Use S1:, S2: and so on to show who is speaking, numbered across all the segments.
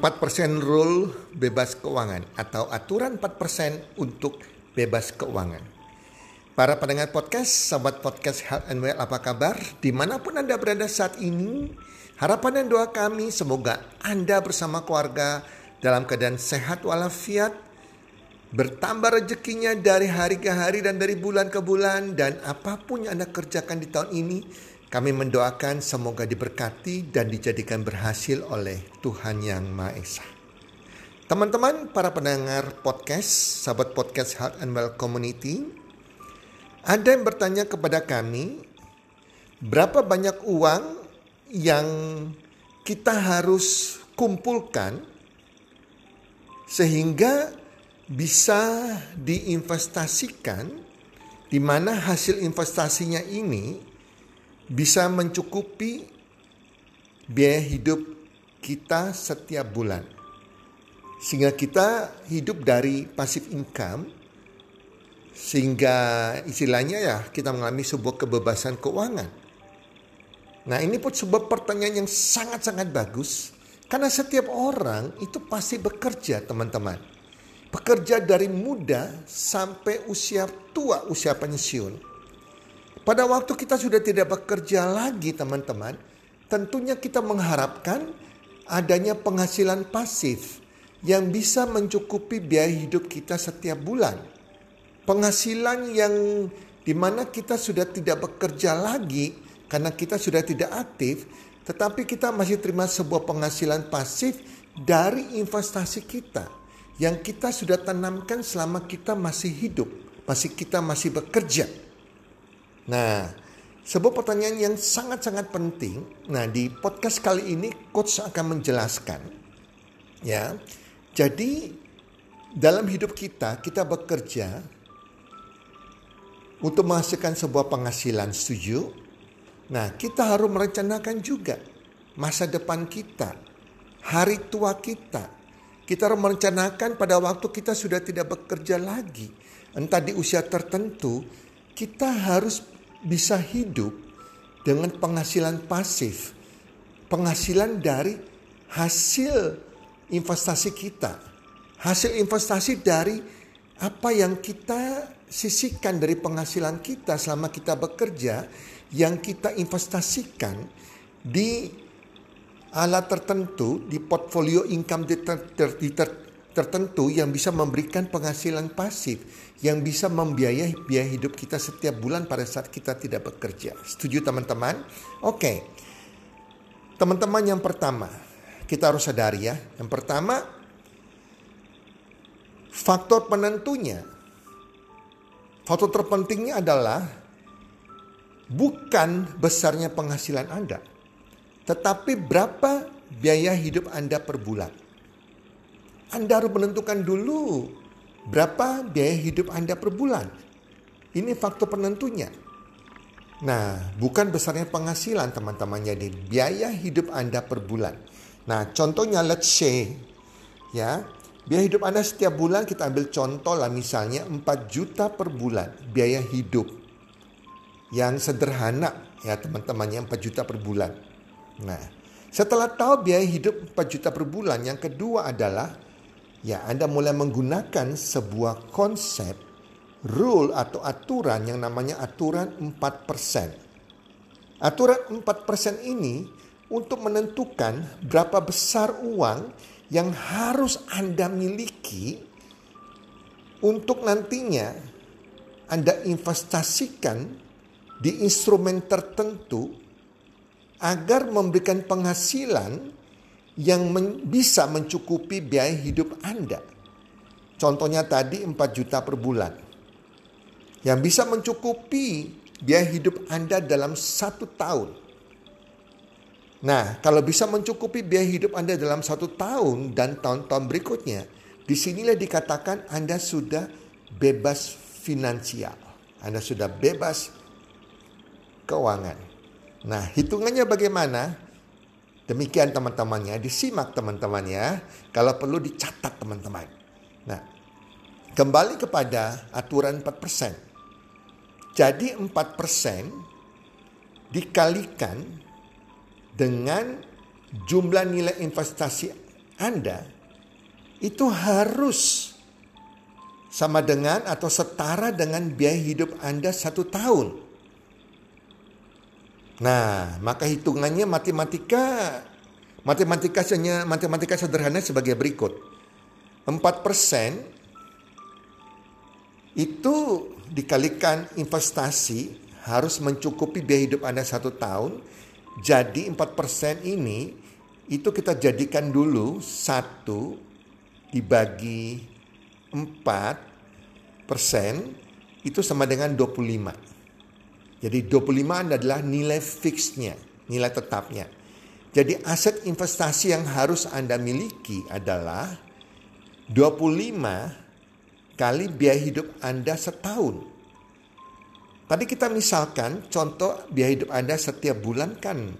S1: 4% rule bebas keuangan atau aturan 4% untuk bebas keuangan. Para pendengar podcast, sahabat podcast Health and Well apa kabar? Di mana pun Anda berada saat ini, harapan dan doa kami semoga Anda bersama keluarga dalam keadaan sehat walafiat, bertambah rezekinya dari hari ke hari dan dari bulan ke bulan dan apa pun yang Anda kerjakan di tahun ini kami mendoakan semoga diberkati dan dijadikan berhasil oleh Tuhan Yang Maha Esa. Teman-teman, para pendengar podcast, sahabat podcast Health and Well Community, ada yang bertanya kepada kami, berapa banyak uang yang kita harus kumpulkan sehingga bisa diinvestasikan di mana hasil investasinya ini bisa mencukupi biaya hidup kita setiap bulan. Sehingga kita hidup dari passive income sehingga istilahnya ya kita mengalami sebuah kebebasan keuangan. Nah ini pun sebuah pertanyaan yang sangat-sangat bagus karena setiap orang itu pasti bekerja teman-teman. Bekerja dari muda sampai usia tua, usia pensiun. Pada waktu kita sudah tidak bekerja lagi teman-teman, tentunya kita mengharapkan adanya penghasilan pasif yang bisa mencukupi biaya hidup kita setiap bulan. Penghasilan yang di mana kita sudah tidak bekerja lagi karena kita sudah tidak aktif, tetapi kita masih terima sebuah penghasilan pasif dari investasi kita yang kita sudah tanamkan selama kita masih hidup, masih kita masih bekerja. Nah, sebuah pertanyaan yang sangat-sangat penting. Nah, di podcast kali ini coach akan menjelaskan ya. Jadi dalam hidup kita kita bekerja untuk menghasilkan sebuah penghasilan, setuju? Nah, kita harus merencanakan juga masa depan kita, hari tua kita. Kita harus merencanakan pada waktu kita sudah tidak bekerja lagi, entah di usia tertentu, kita harus bisa hidup dengan penghasilan pasif, penghasilan dari hasil investasi kita, hasil investasi dari apa yang kita sisihkan dari penghasilan kita selama kita bekerja, yang kita investasikan di alat tertentu, di portfolio income tertentu yang bisa memberikan penghasilan pasif yang bisa membiayai biaya hidup kita setiap bulan pada saat kita tidak bekerja. Setuju teman-teman? Oke. Teman-teman yang pertama, kita harus sadari ya. Yang pertama, faktor penentunya, faktor terpentingnya adalah bukan besarnya penghasilan Anda, tetapi berapa biaya hidup Anda per bulan. Anda harus menentukan dulu berapa biaya hidup Anda per bulan. Ini faktor penentunya. Nah, bukan besarnya penghasilan teman-teman. Jadi biaya hidup Anda per bulan. Nah, contohnya let's say ya, biaya hidup Anda setiap bulan kita ambil contoh lah misalnya 4 juta per bulan biaya hidup. Yang sederhana ya teman-teman 4 juta per bulan. Nah, setelah tahu biaya hidup 4 juta per bulan, yang kedua adalah ya Anda mulai menggunakan sebuah konsep rule atau aturan yang namanya aturan 4%. Aturan 4% ini untuk menentukan berapa besar uang yang harus Anda miliki untuk nantinya Anda investasikan di instrumen tertentu agar memberikan penghasilan yang men bisa mencukupi biaya hidup Anda. Contohnya tadi 4 juta per bulan. Yang bisa mencukupi biaya hidup Anda dalam satu tahun. Nah, kalau bisa mencukupi biaya hidup Anda dalam satu tahun dan tahun-tahun berikutnya, di sinilah dikatakan Anda sudah bebas finansial. Anda sudah bebas keuangan. Nah, hitungannya bagaimana? Demikian teman-temannya, disimak teman-temannya, kalau perlu dicatat teman-teman. Nah, kembali kepada aturan 4%. Jadi 4% dikalikan dengan jumlah nilai investasi Anda itu harus sama dengan atau setara dengan biaya hidup Anda satu tahun. Nah, maka hitungannya matematika matematika matematika sederhana sebagai berikut. 4% itu dikalikan investasi harus mencukupi biaya hidup Anda satu tahun. Jadi 4% ini itu kita jadikan dulu satu dibagi 4 persen itu sama dengan 25. Jadi 25 adalah nilai fixnya, nilai tetapnya. Jadi aset investasi yang harus Anda miliki adalah 25 kali biaya hidup Anda setahun. Tadi kita misalkan contoh biaya hidup Anda setiap bulan kan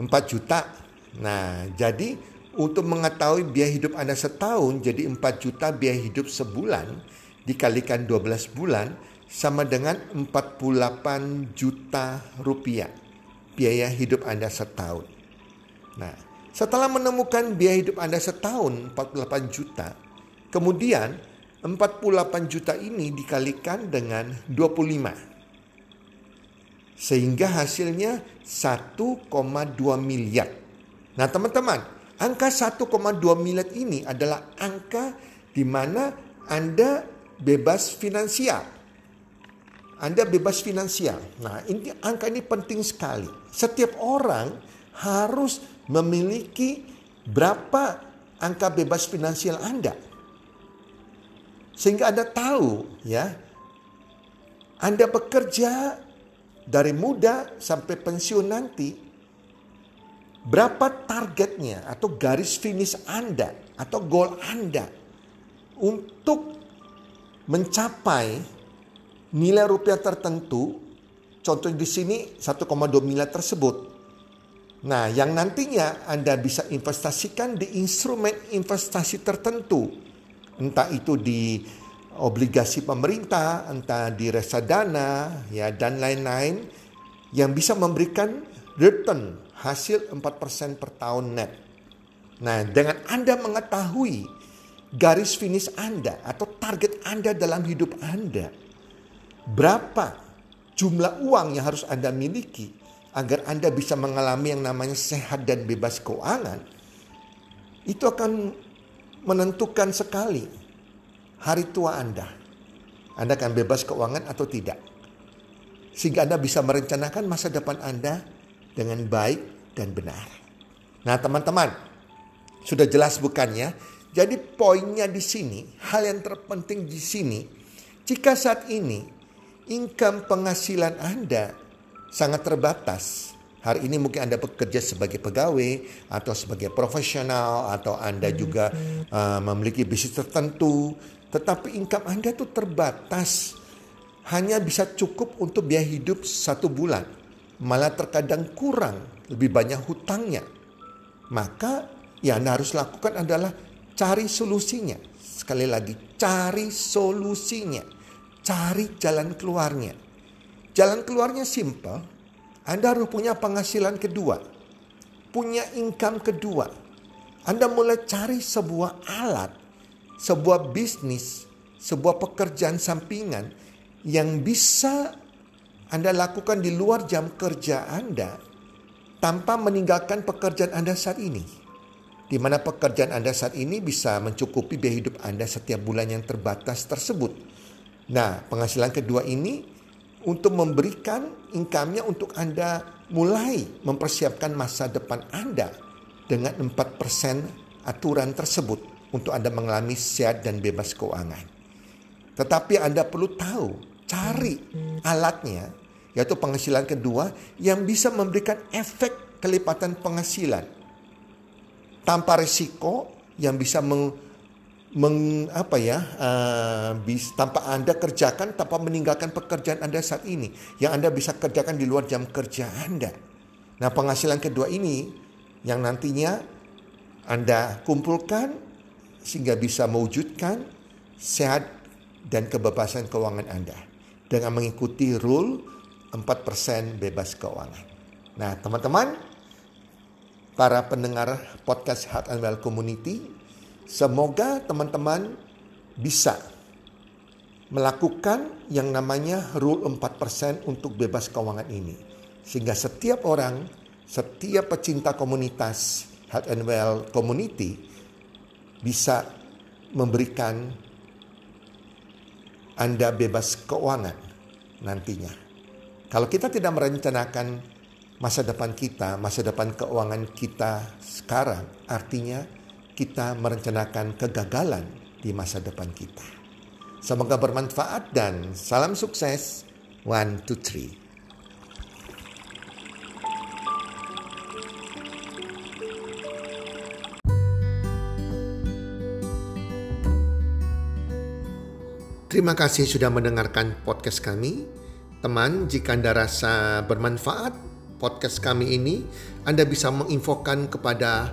S1: 4 juta. Nah, jadi untuk mengetahui biaya hidup Anda setahun jadi 4 juta biaya hidup sebulan dikalikan 12 bulan sama dengan 48 juta rupiah biaya hidup Anda setahun. Nah, setelah menemukan biaya hidup Anda setahun 48 juta, kemudian 48 juta ini dikalikan dengan 25. Sehingga hasilnya 1,2 miliar. Nah teman-teman, angka 1,2 miliar ini adalah angka di mana Anda bebas finansial. Anda bebas finansial. Nah, ini angka ini penting sekali. Setiap orang harus memiliki berapa angka bebas finansial Anda. Sehingga Anda tahu ya, Anda bekerja dari muda sampai pensiun nanti, berapa targetnya atau garis finish Anda atau goal Anda untuk mencapai nilai rupiah tertentu, contoh di sini 1,2 miliar tersebut. Nah, yang nantinya Anda bisa investasikan di instrumen investasi tertentu. Entah itu di obligasi pemerintah, entah di reksadana, ya dan lain-lain yang bisa memberikan return hasil 4% per tahun net. Nah, dengan Anda mengetahui garis finish Anda atau target Anda dalam hidup Anda, berapa jumlah uang yang harus Anda miliki agar Anda bisa mengalami yang namanya sehat dan bebas keuangan, itu akan menentukan sekali hari tua Anda. Anda akan bebas keuangan atau tidak. Sehingga Anda bisa merencanakan masa depan Anda dengan baik dan benar. Nah teman-teman, sudah jelas bukannya? Jadi poinnya di sini, hal yang terpenting di sini, jika saat ini income penghasilan Anda sangat terbatas. Hari ini mungkin Anda bekerja sebagai pegawai atau sebagai profesional atau Anda juga uh, memiliki bisnis tertentu, tetapi income Anda itu terbatas. Hanya bisa cukup untuk biaya hidup satu bulan. Malah terkadang kurang, lebih banyak hutangnya. Maka yang Anda harus lakukan adalah cari solusinya. Sekali lagi, cari solusinya cari jalan keluarnya. Jalan keluarnya simple. Anda harus punya penghasilan kedua. Punya income kedua. Anda mulai cari sebuah alat, sebuah bisnis, sebuah pekerjaan sampingan yang bisa Anda lakukan di luar jam kerja Anda tanpa meninggalkan pekerjaan Anda saat ini. Di mana pekerjaan Anda saat ini bisa mencukupi biaya hidup Anda setiap bulan yang terbatas tersebut Nah, penghasilan kedua ini untuk memberikan income-nya untuk Anda mulai mempersiapkan masa depan Anda dengan 4% aturan tersebut untuk Anda mengalami sehat dan bebas keuangan. Tetapi Anda perlu tahu, cari alatnya, yaitu penghasilan kedua yang bisa memberikan efek kelipatan penghasilan tanpa risiko yang bisa meng, meng, apa ya uh, bis, tanpa anda kerjakan tanpa meninggalkan pekerjaan anda saat ini yang anda bisa kerjakan di luar jam kerja anda. Nah penghasilan kedua ini yang nantinya anda kumpulkan sehingga bisa mewujudkan sehat dan kebebasan keuangan anda dengan mengikuti rule 4% bebas keuangan. Nah teman-teman para pendengar podcast Heart and Well Community. Semoga teman-teman bisa melakukan yang namanya rule 4% untuk bebas keuangan ini. Sehingga setiap orang, setiap pecinta komunitas Health and Well Community bisa memberikan Anda bebas keuangan nantinya. Kalau kita tidak merencanakan masa depan kita, masa depan keuangan kita sekarang, artinya kita merencanakan kegagalan di masa depan kita. Semoga bermanfaat dan salam sukses. One, two, three. Terima kasih sudah mendengarkan podcast kami. Teman, jika Anda rasa bermanfaat podcast kami ini, Anda bisa menginfokan kepada